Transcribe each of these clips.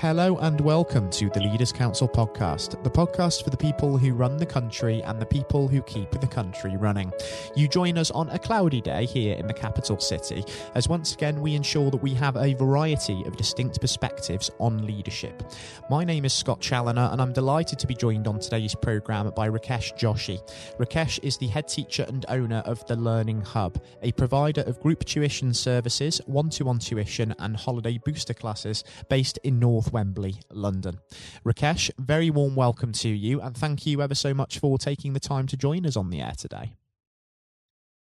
Hello and welcome to the Leaders Council podcast, the podcast for the people who run the country and the people who keep the country running. You join us on a cloudy day here in the capital city, as once again we ensure that we have a variety of distinct perspectives on leadership. My name is Scott Challoner, and I'm delighted to be joined on today's programme by Rakesh Joshi. Rakesh is the head teacher and owner of The Learning Hub, a provider of group tuition services, one to one tuition, and holiday booster classes based in North North Wembley, London. Rakesh, very warm welcome to you, and thank you ever so much for taking the time to join us on the air today.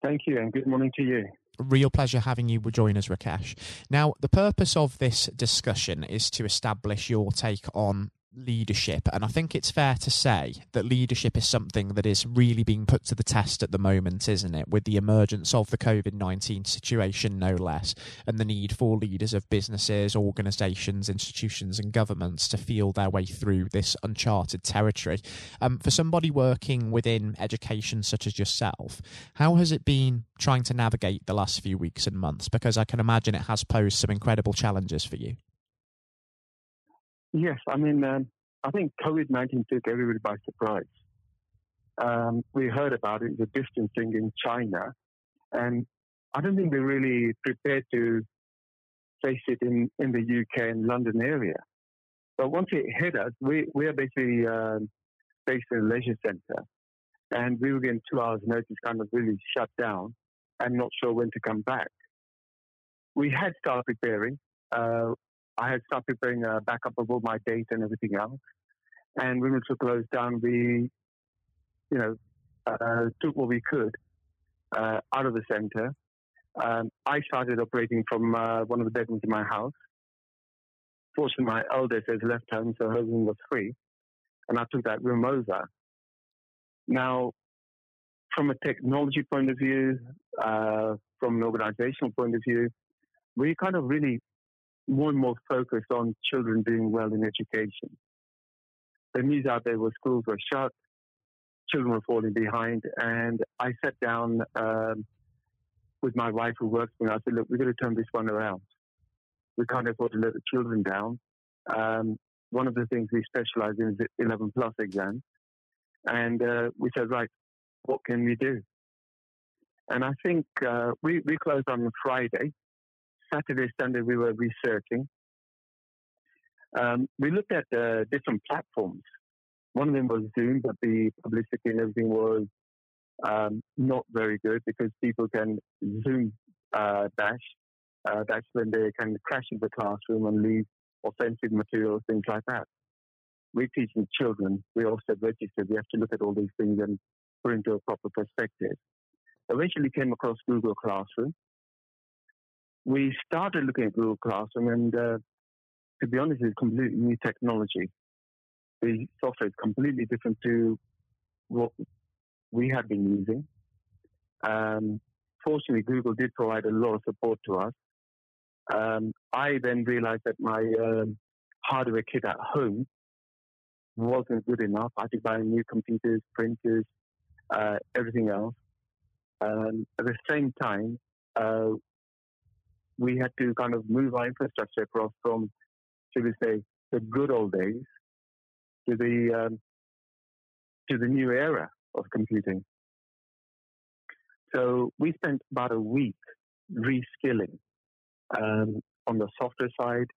Thank you, and good morning to you real pleasure having you join us, Rakesh. Now, the purpose of this discussion is to establish your take on leadership. And I think it's fair to say that leadership is something that is really being put to the test at the moment, isn't it? With the emergence of the COVID 19 situation, no less, and the need for leaders of businesses, organisations, institutions, and governments to feel their way through this uncharted territory. Um, for somebody working within education, such as yourself, how has it been trying to navigate the last few weeks and months? Because I can imagine it has posed some incredible challenges for you. Yes, I mean, um, I think COVID 19 took everybody by surprise. Um, we heard about it, the distancing in China, and I don't think we're really prepared to face it in, in the UK and London area. But once it hit us, we, we are basically um, based in a leisure centre, and we were getting two hours' notice, kind of really shut down, and not sure when to come back. We had started preparing. Uh, I had started preparing a backup of all my data and everything else. And when we took those down, we, you know, uh, took what we could uh, out of the center. Um, I started operating from uh, one of the bedrooms in my house. Fortunately, my eldest has left home, so her room was free. And I took that room over. Now, from a technology point of view, uh, from an organizational point of view, we kind of really more and more focused on children doing well in education. The news out there was schools were shut, children were falling behind, and I sat down um, with my wife who works for me. I said, "Look, we're going to turn this one around. We can't afford to let the children down." Um, one of the things we specialize in is 11 plus exams, and uh, we said, "Right, what can we do?" And I think uh, we we closed on Friday, Saturday, Sunday, we were researching. Um, we looked at uh, different platforms. One of them was Zoom, but the publicity and everything was um, not very good because people can Zoom uh, dash. Uh, that's when they can crash into the classroom and leave offensive material, things like that. We're teaching children. We also registered. We have to look at all these things and put into a proper perspective. Eventually came across Google Classroom we started looking at Google Classroom, and uh, to be honest, it's completely new technology. The software is completely different to what we had been using. Um, fortunately, Google did provide a lot of support to us. Um, I then realized that my um, hardware kit at home wasn't good enough. I had to buy new computers, printers, uh, everything else. Um, at the same time, uh, we had to kind of move our infrastructure across from, should we say, the good old days to the um, to the new era of computing. So we spent about a week reskilling um, on the software side,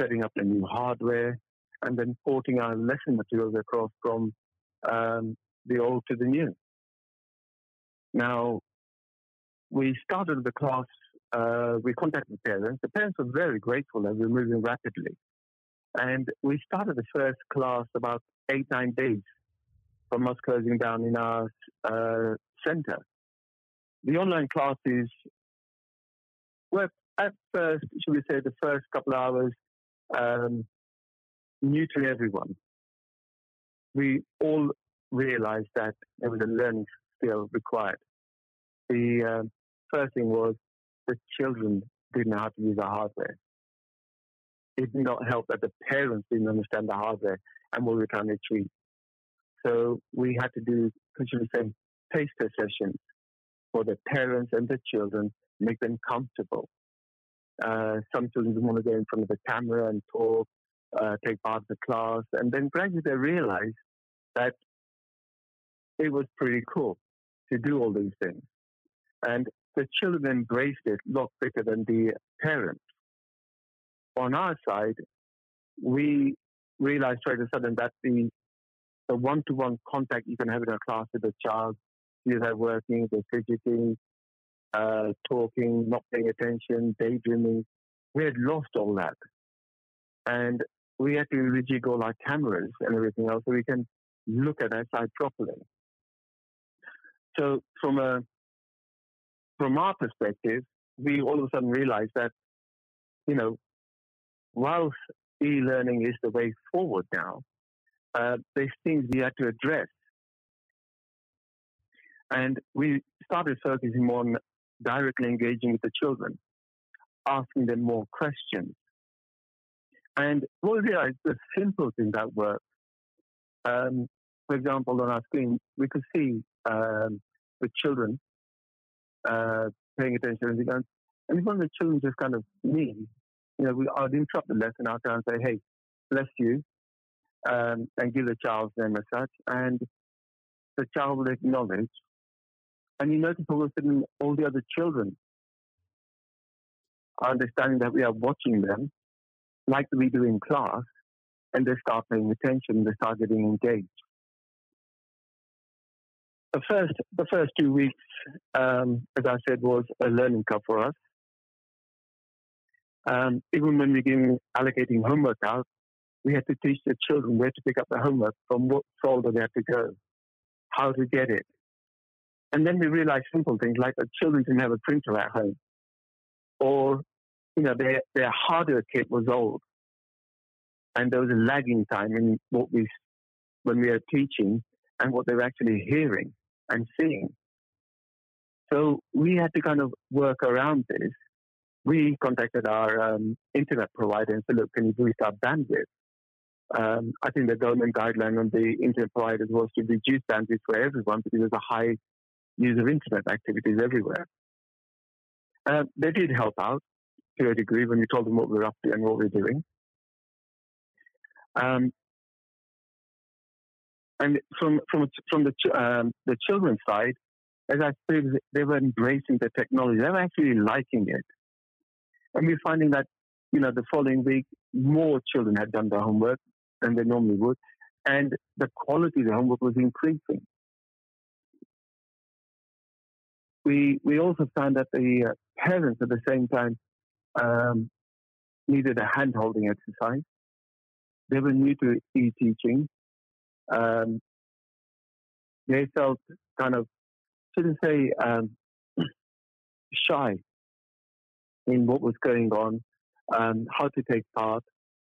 setting up the new hardware, and then porting our lesson materials across from um, the old to the new. Now, we started the class uh, we contacted the parents. The parents were very grateful that we were moving rapidly. And we started the first class about eight, nine days from us closing down in our uh, center. The online classes were at first, should we say, the first couple of hours um, new to everyone. We all realized that there was a learning skill required. The uh, first thing was the children didn't know how to use the hardware. It did not help that the parents didn't understand the hardware and what we were trying to achieve. So we had to do, should we say, taster sessions for the parents and the children, make them comfortable. Uh, some children want to go in front of the camera and talk. uh, take part in the class. And then gradually they realized that it was pretty cool to do all these things. And the children embraced it a lot quicker than the parents. On our side, we realized right a sudden that the the one-to-one contact you can have in a class with a child, see they're working, they're fidgeting, uh, talking, not paying attention, daydreaming. We had lost all that. And we had to rejig all our cameras and everything else so we can look at that side properly. So from a from our perspective, we all of a sudden realized that, you know, whilst e-learning is the way forward now, uh, there's things we had to address. And we started focusing more on directly engaging with the children, asking them more questions. And we realized the simple thing that work. Um, for example, on our screen, we could see um, the children uh, paying attention and And if one of the children just kind of me, you know, we, I'd interrupt the lesson, I'd and say, hey, bless you, um, and give the child's name as such. And the child will acknowledge. And you notice all of a sudden all the other children are understanding that we are watching them like we do in class, and they start paying attention, they start getting engaged the first the first two weeks, um, as I said, was a learning curve for us. Um, even when we began allocating homework out, we had to teach the children where to pick up the homework from what folder they had to go, how to get it. And then we realized simple things like the children didn't have a printer at home, or you know their their hardware kit was old, and there was a lagging time in what we when we were teaching and what they were actually hearing and seeing. So we had to kind of work around this. We contacted our um, internet provider and said, look, can you boost our bandwidth? Um, I think the government guideline on the internet providers was to reduce bandwidth for everyone because there's a high use of internet activities everywhere. Uh, they did help out to a degree when we told them what we we're up to and what we we're doing. Um, and from from from the um, the children's side, as I said, they were embracing the technology. They were actually liking it, and we're finding that you know the following week more children had done their homework than they normally would, and the quality of the homework was increasing. We we also found that the uh, parents at the same time um, needed a hand holding exercise. They were new to e teaching, um, they felt kind of, shouldn't say um, shy in what was going on, um, how to take part.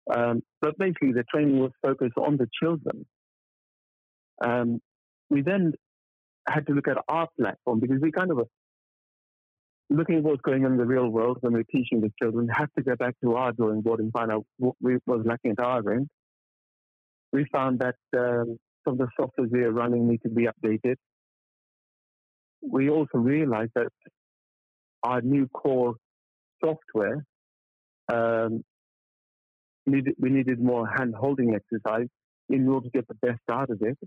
Um, but basically, the training was focused on the children. Um, we then had to look at our platform because we kind of looking at what's going on in the real world when we're teaching the children, have to go back to our drawing board and find out what we, was lacking at our end we found that um, some of the software we are running need to be updated. We also realized that our new core software um, needed, we needed more hand holding exercise in order to get the best out of it.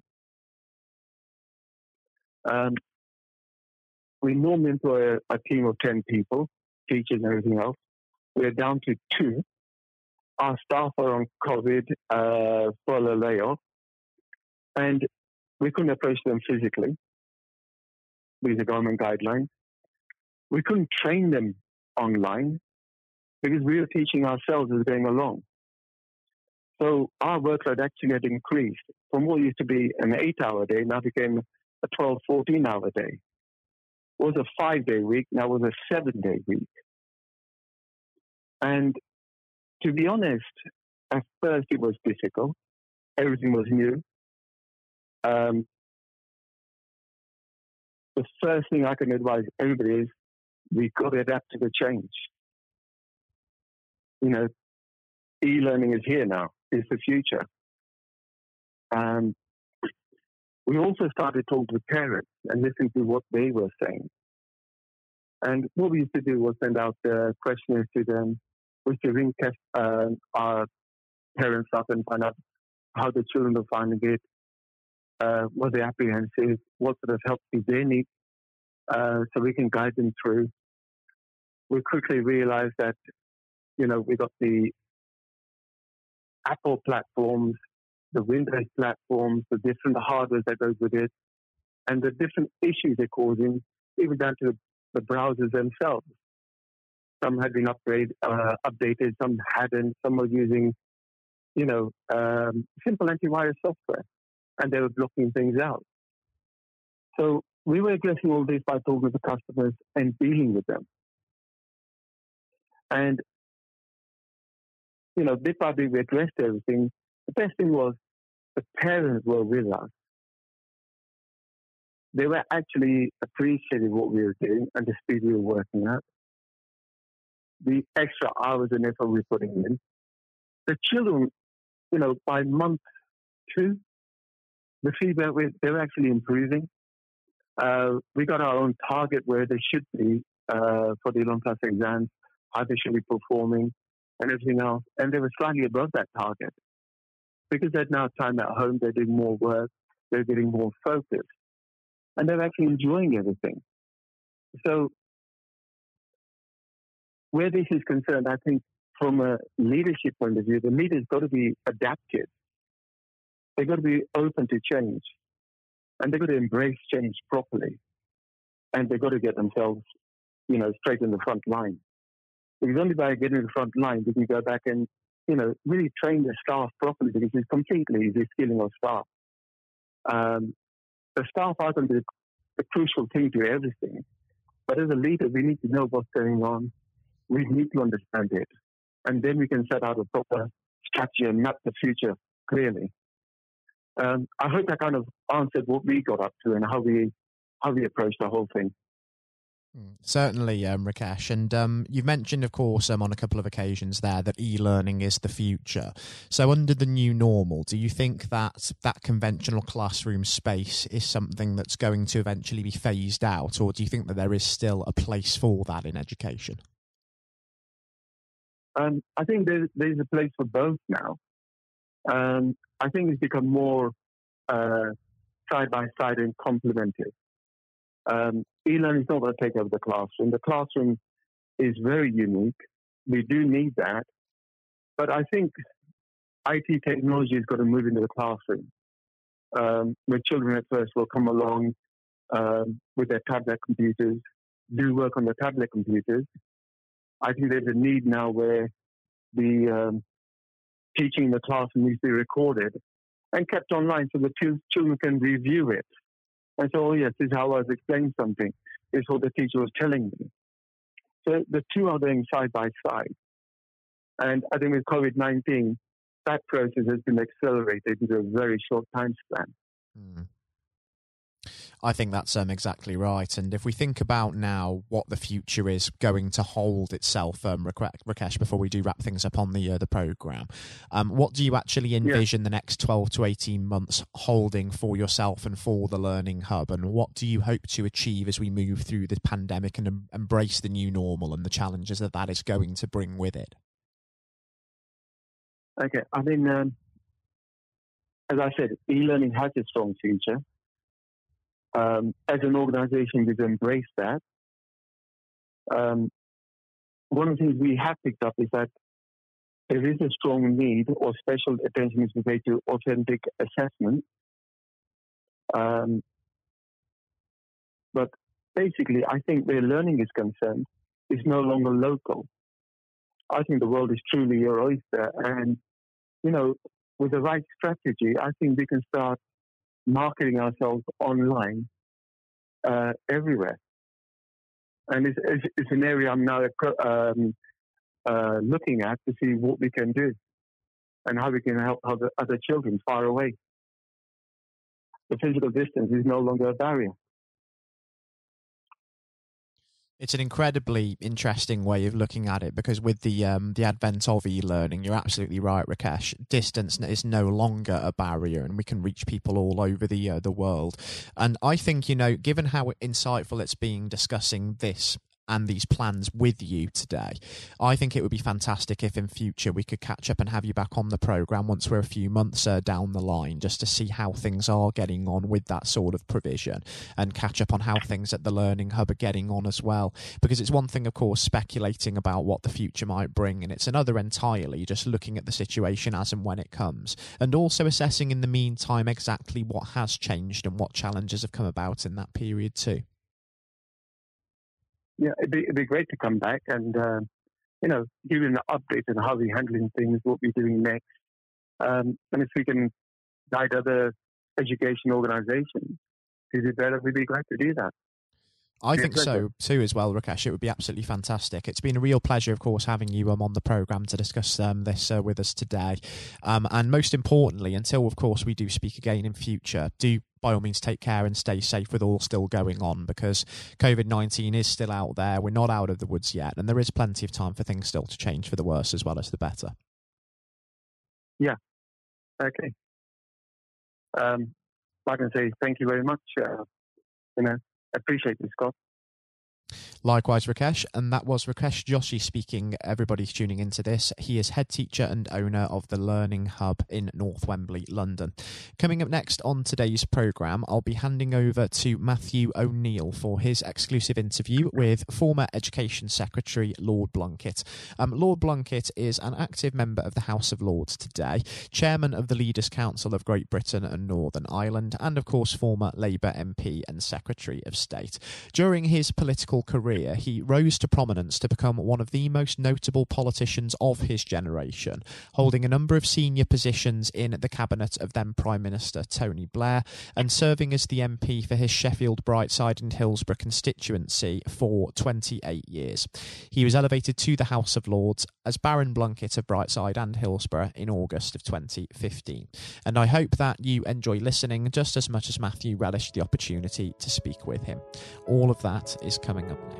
Um, we normally employ a, a, team of 10 people, teachers and everything else. We're down to two our staff are on COVID uh, furlough layoff, and we couldn't approach them physically with the government guidelines. We couldn't train them online because we were teaching ourselves as going along. So our workload actually had increased from what used to be an eight hour day, now became a 12, 14 hour day. It was a five day week, now was a seven day week. And to be honest, at first it was difficult. Everything was new. Um, the first thing I can advise everybody is we've got to adapt to the change. You know, e-learning is here now. It's the future. And we also started talking to parents and listening to what they were saying. And what we used to do was send out uh, questionnaires to them, which to ring test uh, our parents up and find out how the children are finding it, uh, what the apprehensive, what sort of help do they need, uh, so we can guide them through. We quickly realized that, you know, we got the Apple platforms, the Windows platforms, the different hardware that goes with it, and the different issues they're causing, even down to the browsers themselves. Some had been upgrade, uh, updated, some hadn't. Some were using, you know, um, simple antivirus software, and they were blocking things out. So we were addressing all this by talking to the customers and dealing with them. And, you know, bit by bit, we addressed everything. The best thing was the parents were with us. They were actually appreciating what we were doing and the speed we were working at the extra hours and effort we're putting in. The children, you know, by month two, the feedback they're actually improving. Uh, we got our own target where they should be uh, for the 11 plus exams, how they should be performing, and everything else. And they were slightly above that target because they're now time at home. They're doing more work. They're getting more focused, and they're actually enjoying everything. So where this is concerned, I think from a leadership point of view, the leaders got to be adaptive. They've got to be open to change. And they've got to embrace change properly. And they've got to get themselves, you know, straight in the front line. Because only by getting in the front line we can go back and, you know, really train the staff properly because it's completely the skilling of staff. Um, the staff are be the crucial thing to everything. But as a leader, we need to know what's going on we need to understand it. And then we can set out a proper strategy and map the future clearly. Um, I hope that kind of answered what we got up to and how we how we approached the whole thing. Hmm, certainly, um, Rakesh. And um, you've mentioned, of course, um, on a couple of occasions there that e learning is the future. So, under the new normal, do you think that that conventional classroom space is something that's going to eventually be phased out, or do you think that there is still a place for that in education? Um, I think there's, a place for both now. Um, I think it's become more uh, side by side and complementary. Um, e-learning is not going to take over the classroom. The classroom is very unique. We do need that, but I think IT technology has got to move into the classroom. Um, where children at first will come along um, with their tablet computers, do work on the tablet computers, I think there's a need now where the um, teaching in the classroom needs to be recorded and kept online so the children can review it. And so, oh yes, this is how I was explaining something. This is what the teacher was telling me. So the two are going side by side. And I think with COVID 19, that process has been accelerated into a very short time span. Mm. I think that's um, exactly right. And if we think about now what the future is going to hold itself, um, Rakesh, before we do wrap things up on the uh, the program, um, what do you actually envision yeah. the next twelve to eighteen months holding for yourself and for the Learning Hub? And what do you hope to achieve as we move through the pandemic and em- embrace the new normal and the challenges that that is going to bring with it? Okay, I mean, um, as I said, e-learning has a strong future. Um, as an organization, we've embraced that. Um, one of the things we have picked up is that there is a strong need or special attention is paid to authentic assessment. Um, but basically, I think where learning is concerned, is no longer local. I think the world is truly your oyster. And, you know, with the right strategy, I think we can start marketing ourselves online uh, everywhere. And it's, it's, it's, an area I'm now um, uh, looking at to see what we can do and how we can help other, other children far away. The physical distance is no longer a barrier. It's an incredibly interesting way of looking at it because with the um, the advent of e-learning, you're absolutely right, Rakesh. Distance is no longer a barrier, and we can reach people all over the uh, the world. And I think you know, given how insightful it's being discussing this and these plans with you today. I think it would be fantastic if in future we could catch up and have you back on the program once we're a few months uh, down the line, just to see how things are getting on with that sort of provision and catch up on how things at the Learning Hub are getting on as well. Because it's one thing, of course, speculating about what the future might bring, and it's another entirely just looking at the situation as and when it comes, and also assessing in the meantime exactly what has changed and what challenges have come about in that period too. Yeah, it'd be, it'd be great to come back and, uh, you know, give you an update on how we're handling things, what we're doing next. Um, and if we can guide other education organizations to do better, we'd be glad to do that. I think so too, as well, Rakesh. It would be absolutely fantastic. It's been a real pleasure, of course, having you um, on the program to discuss um, this uh, with us today. Um, and most importantly, until of course we do speak again in future, do by all means take care and stay safe with all still going on because COVID nineteen is still out there. We're not out of the woods yet, and there is plenty of time for things still to change for the worse as well as the better. Yeah. Okay. Um, I can say thank you very much. Uh, you know, appreciate it, Scott. Likewise, Rakesh, and that was Rakesh Joshi speaking. Everybody's tuning into this. He is head teacher and owner of the Learning Hub in North Wembley, London. Coming up next on today's programme, I'll be handing over to Matthew O'Neill for his exclusive interview with former Education Secretary Lord Blunkett. Um, Lord Blunkett is an active member of the House of Lords today, chairman of the Leaders' Council of Great Britain and Northern Ireland, and of course, former Labour MP and Secretary of State. During his political career, career, he rose to prominence to become one of the most notable politicians of his generation, holding a number of senior positions in the cabinet of then Prime Minister Tony Blair and serving as the MP for his Sheffield, Brightside, and Hillsborough constituency for 28 years. He was elevated to the House of Lords as Baron Blunkett of Brightside and Hillsborough in August of 2015. And I hope that you enjoy listening just as much as Matthew relished the opportunity to speak with him. All of that is coming up next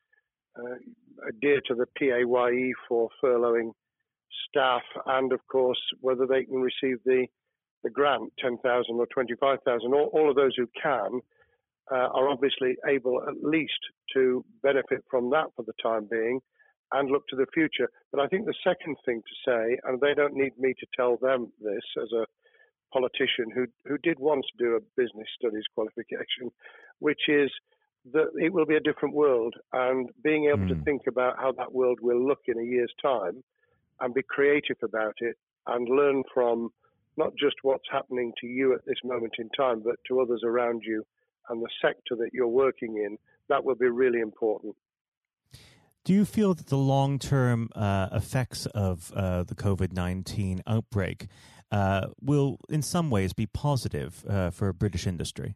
adhere to the PAYE for furloughing staff, and of course whether they can receive the the grant, 10,000 or 25,000. All, all, of those who can uh, are obviously able at least to benefit from that for the time being and look to the future. But I think the second thing to say, and they don't need me to tell them this as a politician who, who did once do a business studies qualification, which is that it will be a different world, and being able mm. to hmm. think about how that world will look in a year's time, and be creative about it, and learn from not just what's happening to you at this moment in time, but to others around you and the sector that you're working in, that will be really important. Do you feel that the long term uh, effects of uh, the COVID 19 outbreak uh, will, in some ways, be positive uh, for British industry?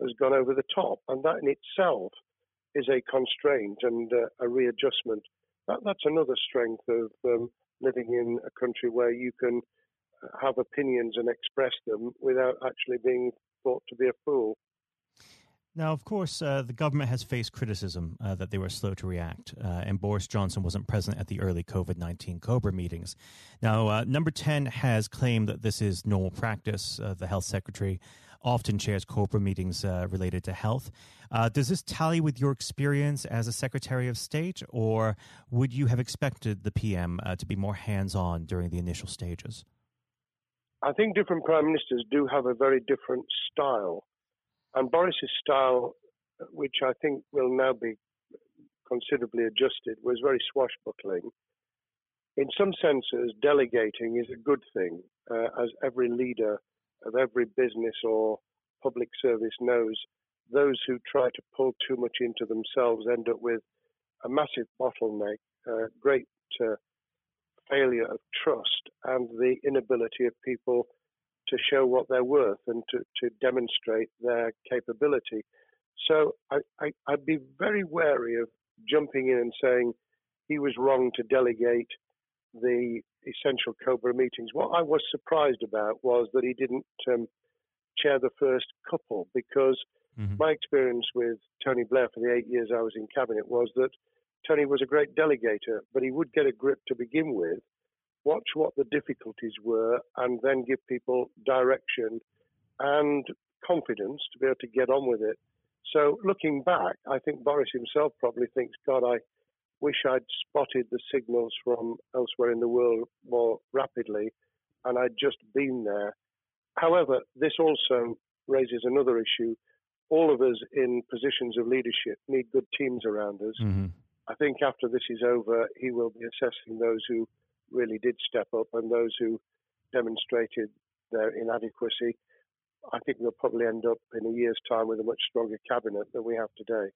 has gone over the top. And that in itself is a constraint and uh, a readjustment. That, that's another strength of um, living in a country where you can have opinions and express them without actually being thought to be a fool. Now, of course, uh, the government has faced criticism uh, that they were slow to react, uh, and Boris Johnson wasn't present at the early COVID 19 COBRA meetings. Now, uh, number 10 has claimed that this is normal practice. Uh, the health secretary often chairs COBRA meetings uh, related to health. does this tally with your experience as a Secretary of State, or would you have expected the PM to be more hands on during the initial stages? I think different prime ministers do have a very different style. And Boris's style, which I think will now be considerably adjusted, was very swashbuckling. In some senses, delegating is a good thing, uh, as every leader of every business or public service knows. Those who try to pull too much into themselves end up with a massive bottleneck, great uh, failure of trust and the inability of people to show what they're worth and to, to demonstrate their capability. So I, I, I'd be very wary of jumping in and saying he was wrong to delegate the essential Cobra meetings. What I was surprised about was that he didn't um, chair the first couple because mm-hmm. my experience with Tony Blair for the eight years I was in cabinet was that Tony was a great delegator, but he would get a grip to begin with, watch what the difficulties were, and then give people direction and confidence to be able to get on with it. So looking back, I think Boris himself probably thinks, God, I wish I'd spotted the signals from elsewhere in the world more rapidly and I'd just been there. However, this also raises another issue. All of us in positions of leadership need good teams around us. Mm-hmm. I think after this is over, he will be assessing those who really did step up and those who demonstrated their inadequacy. I think we'll probably end up in a year's time with a much stronger cabinet than we have today.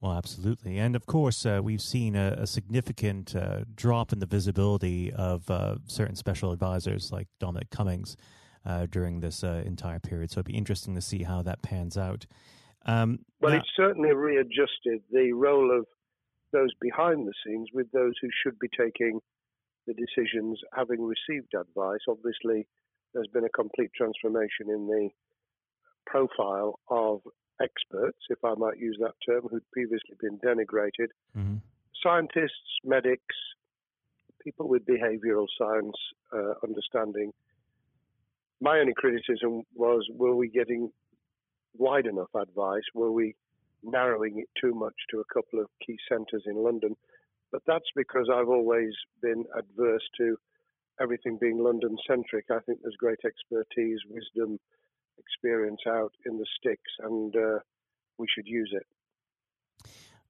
Well, absolutely. And of course, uh, we've seen a, a significant uh, drop in the visibility of uh, certain special advisors like Dominic Cummings uh, during this uh, entire period. So it'd be interesting to see how that pans out. Um, well, now- it's certainly readjusted the role of those behind the scenes with those who should be taking the decisions having received advice. Obviously, there's been a complete transformation in the profile of experts, if I might use that term, who'd previously been denigrated. Mm-hmm. Scientists, medics, people with behavioral science uh, understanding. My only criticism was were we getting wide enough advice? Were we narrowing it too much to a couple of key centres in London? But that's because I've always been adverse to everything being London centric. I think there's great expertise, wisdom, experience out in the sticks, and uh, we should use it.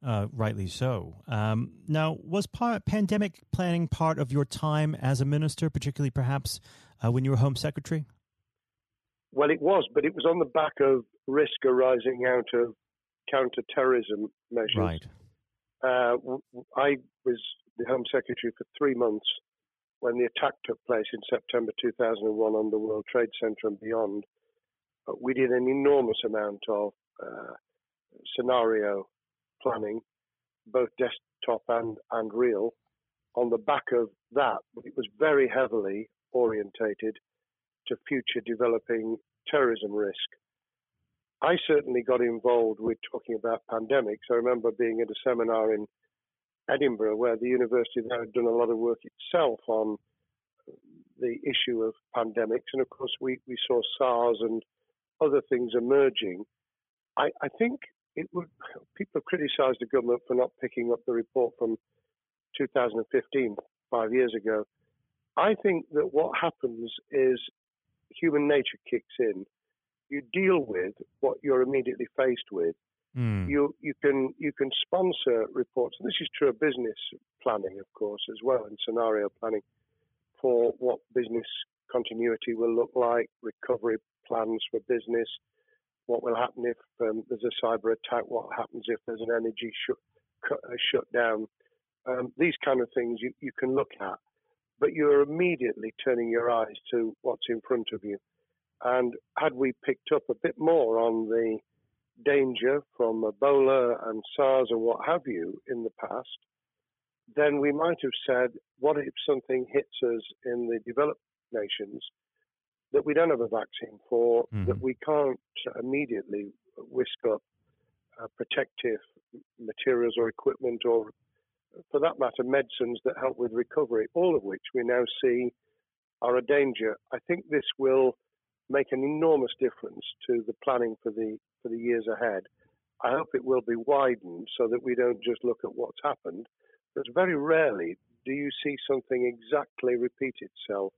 Uh, rightly so. Um, now, was par- pandemic planning part of your time as a minister, particularly perhaps uh, when you were Home Secretary? Well, it was, but it was on the back of risk arising out of counter-terrorism measures. Right. Uh, I was the Home Secretary for three months when the attack took place in September 2001 on the World Trade Center and beyond. We did an enormous amount of uh, scenario planning, both desktop and, and real. On the back of that, it was very heavily orientated to future developing terrorism risk. I certainly got involved with talking about pandemics. I remember being at a seminar in Edinburgh where the university there had done a lot of work itself on the issue of pandemics. And of course, we, we saw SARS and other things emerging. I, I think it would, people have criticised the government for not picking up the report from 2015, five years ago. I think that what happens is human nature kicks in. You deal with what you're immediately faced with. Mm. You you can you can sponsor reports, and this is true of business planning, of course, as well, and scenario planning for what business continuity will look like, recovery plans for business, what will happen if um, there's a cyber attack, what happens if there's an energy uh, shutdown. Um, these kind of things you, you can look at, but you're immediately turning your eyes to what's in front of you. And had we picked up a bit more on the danger from Ebola and SARS and what have you in the past, then we might have said, what if something hits us in the developed nations that we don't have a vaccine for, mm-hmm. that we can't immediately whisk up uh, protective materials or equipment or, for that matter, medicines that help with recovery, all of which we now see are a danger. I think this will make an enormous difference to the planning for the for the years ahead. I hope it will be widened so that we don't just look at what's happened, but very rarely do you see something exactly repeat itself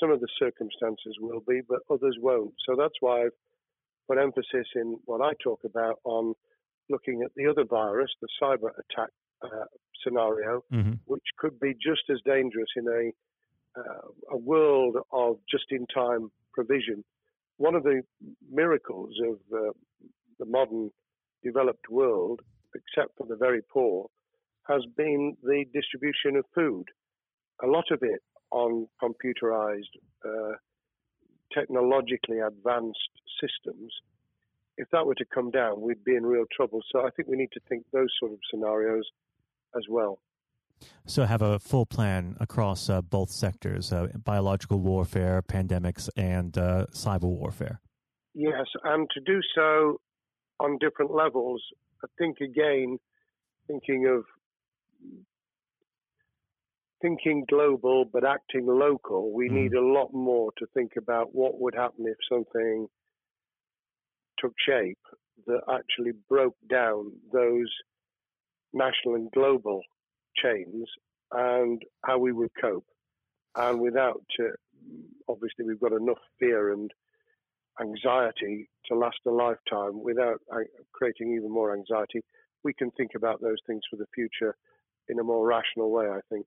some of the circumstances will be, but others won't. So that's why I've put emphasis in what I talk about on looking at the other virus, the cyber attack uh, scenario, mm-hmm. which could be just as dangerous in a uh, a world of just-in-time provision. One of the miracles of uh, the modern developed world, except for the very poor, has been the distribution of food. A lot of it on computerized, uh, technologically advanced systems, if that were to come down, we'd be in real trouble. So I think we need to think those sort of scenarios as well. So have a full plan across uh, both sectors: uh, biological warfare, pandemics, and uh, cyber warfare. Yes, and to do so on different levels. I think again, thinking of thinking global but acting local, we mm. need a lot more to think about what would happen if something took shape that actually broke down those national and global chains and how we would cope. And without, uh, obviously, we've got enough fear and anxiety to last a lifetime without uh, creating even more anxiety. We can think about those things for the future in a more rational way, I think.